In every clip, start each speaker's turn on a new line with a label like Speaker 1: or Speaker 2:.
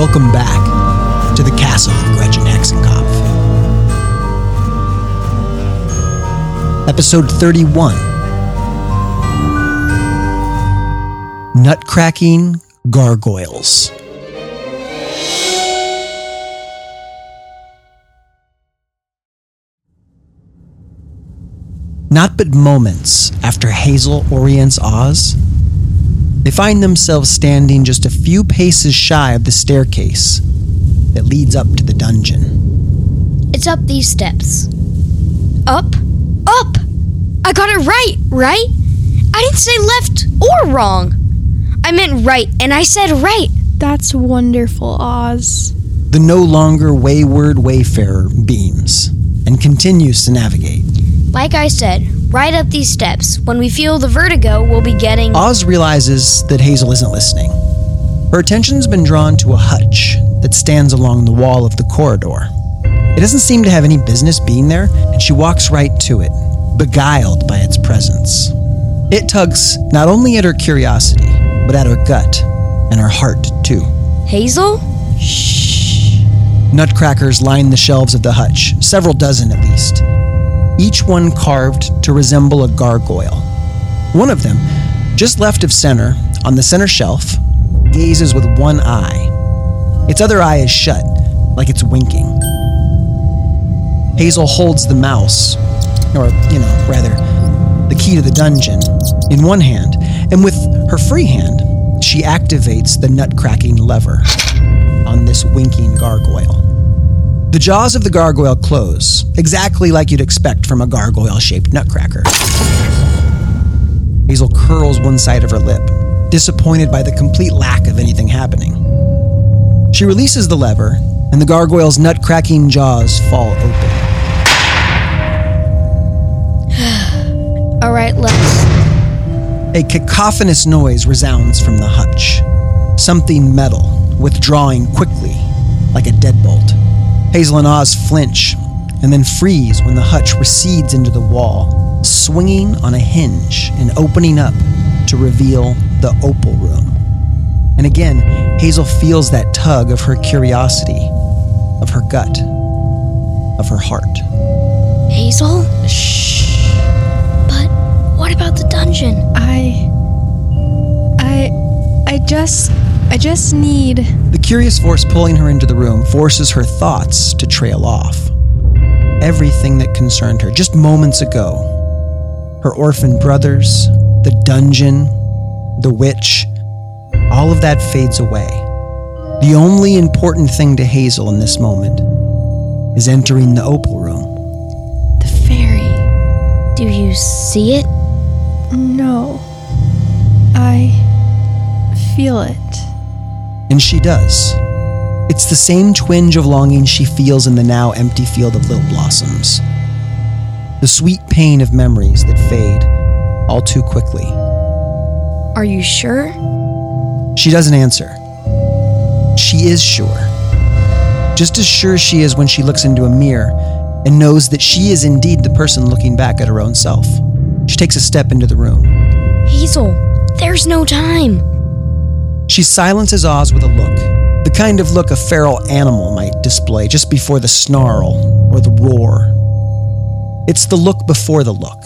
Speaker 1: Welcome back to the castle of Gretchen Hexenkopf. Episode 31 Nutcracking Gargoyles. Not but moments after Hazel orients Oz, they find themselves standing just a few paces shy of the staircase that leads up to the dungeon.
Speaker 2: It's up these steps. Up? Up! I got it right, right? I didn't say left or wrong. I meant right, and I said right.
Speaker 3: That's wonderful, Oz.
Speaker 1: The no longer wayward wayfarer beams and continues to navigate.
Speaker 2: Like I said, right up these steps. When we feel the vertigo, we'll be getting.
Speaker 1: Oz realizes that Hazel isn't listening. Her attention's been drawn to a hutch that stands along the wall of the corridor. It doesn't seem to have any business being there, and she walks right to it, beguiled by its presence. It tugs not only at her curiosity, but at her gut and her heart, too.
Speaker 2: Hazel?
Speaker 1: Shh. Nutcrackers line the shelves of the hutch, several dozen at least, each one carved to resemble a gargoyle. One of them, just left of center, on the center shelf, gazes with one eye. Its other eye is shut, like it's winking. Hazel holds the mouse, or, you know, rather, the key to the dungeon, in one hand, and with her free hand, she activates the nut-cracking lever on this winking gargoyle. The jaws of the gargoyle close, exactly like you'd expect from a gargoyle shaped nutcracker. Hazel curls one side of her lip, disappointed by the complete lack of anything happening. She releases the lever, and the gargoyle's nut cracking jaws fall open.
Speaker 2: All right, let's.
Speaker 1: A cacophonous noise resounds from the hutch. Something metal withdrawing quickly, like a deadbolt. Hazel and Oz flinch and then freeze when the hutch recedes into the wall, swinging on a hinge and opening up to reveal the opal room. And again, Hazel feels that tug of her curiosity, of her gut, of her heart.
Speaker 2: Hazel? Shh. But what about the dungeon?
Speaker 3: I. I. I just. I just need.
Speaker 1: The curious force pulling her into the room forces her thoughts to trail off. Everything that concerned her just moments ago her orphan brothers, the dungeon, the witch all of that fades away. The only important thing to Hazel in this moment is entering the opal room.
Speaker 3: The fairy.
Speaker 2: Do you see it?
Speaker 3: No. I. feel it.
Speaker 1: And she does. It's the same twinge of longing she feels in the now empty field of little blossoms. The sweet pain of memories that fade all too quickly.
Speaker 2: Are you sure?
Speaker 1: She doesn't answer. She is sure. Just as sure she is when she looks into a mirror and knows that she is indeed the person looking back at her own self. She takes a step into the room.
Speaker 2: Hazel, there's no time.
Speaker 1: She silences Oz with a look, the kind of look a feral animal might display just before the snarl or the roar. It's the look before the look,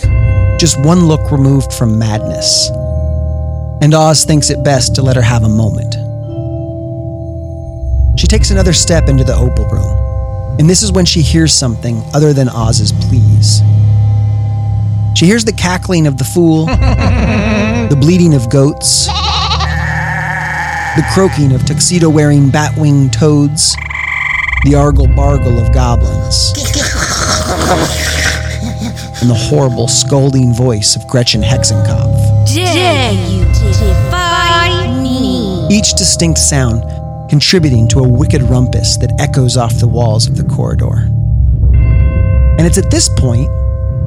Speaker 1: just one look removed from madness. And Oz thinks it best to let her have a moment. She takes another step into the opal room, and this is when she hears something other than Oz's pleas. She hears the cackling of the fool, the bleating of goats, the croaking of tuxedo wearing bat winged toads, the argle bargle of goblins, and the horrible scolding voice of Gretchen Hexenkopf.
Speaker 2: Dare you defy me?
Speaker 1: Each distinct sound contributing to a wicked rumpus that echoes off the walls of the corridor. And it's at this point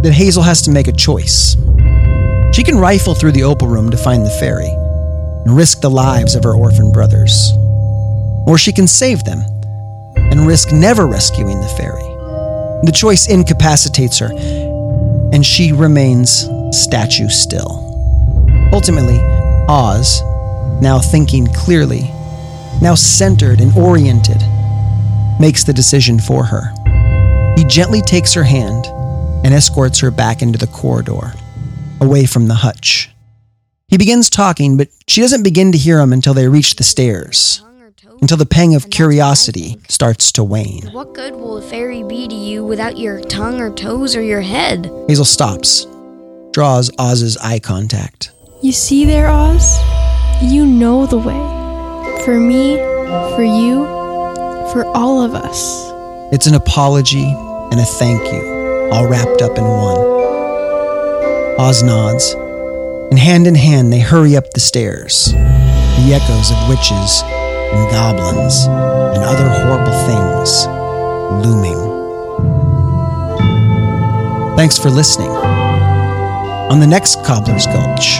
Speaker 1: that Hazel has to make a choice. She can rifle through the opal room to find the fairy and risk the lives of her orphan brothers. Or she can save them and risk never rescuing the fairy. The choice incapacitates her, and she remains statue still. Ultimately, Oz, now thinking clearly, now centered and oriented, makes the decision for her. He gently takes her hand and escorts her back into the corridor, away from the hutch. He begins talking, but she doesn't begin to hear him until they reach the stairs, until the pang of curiosity starts to wane.
Speaker 2: What good will a fairy be to you without your tongue or toes or your head?
Speaker 1: Hazel stops, draws Oz's eye contact.
Speaker 3: You see there, Oz? You know the way. For me, for you, for all of us.
Speaker 1: It's an apology and a thank you, all wrapped up in one. Oz nods, and hand in hand they hurry up the stairs, the echoes of witches and goblins and other horrible things looming. Thanks for listening. On the next Cobbler's Gulch,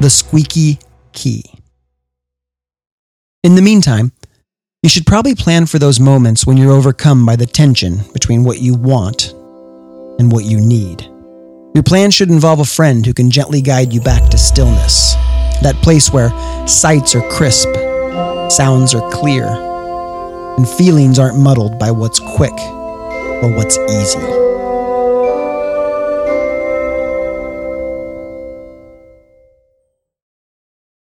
Speaker 1: the squeaky key. In the meantime, you should probably plan for those moments when you're overcome by the tension between what you want and what you need. Your plan should involve a friend who can gently guide you back to stillness, that place where sights are crisp, sounds are clear, and feelings aren't muddled by what's quick or what's easy.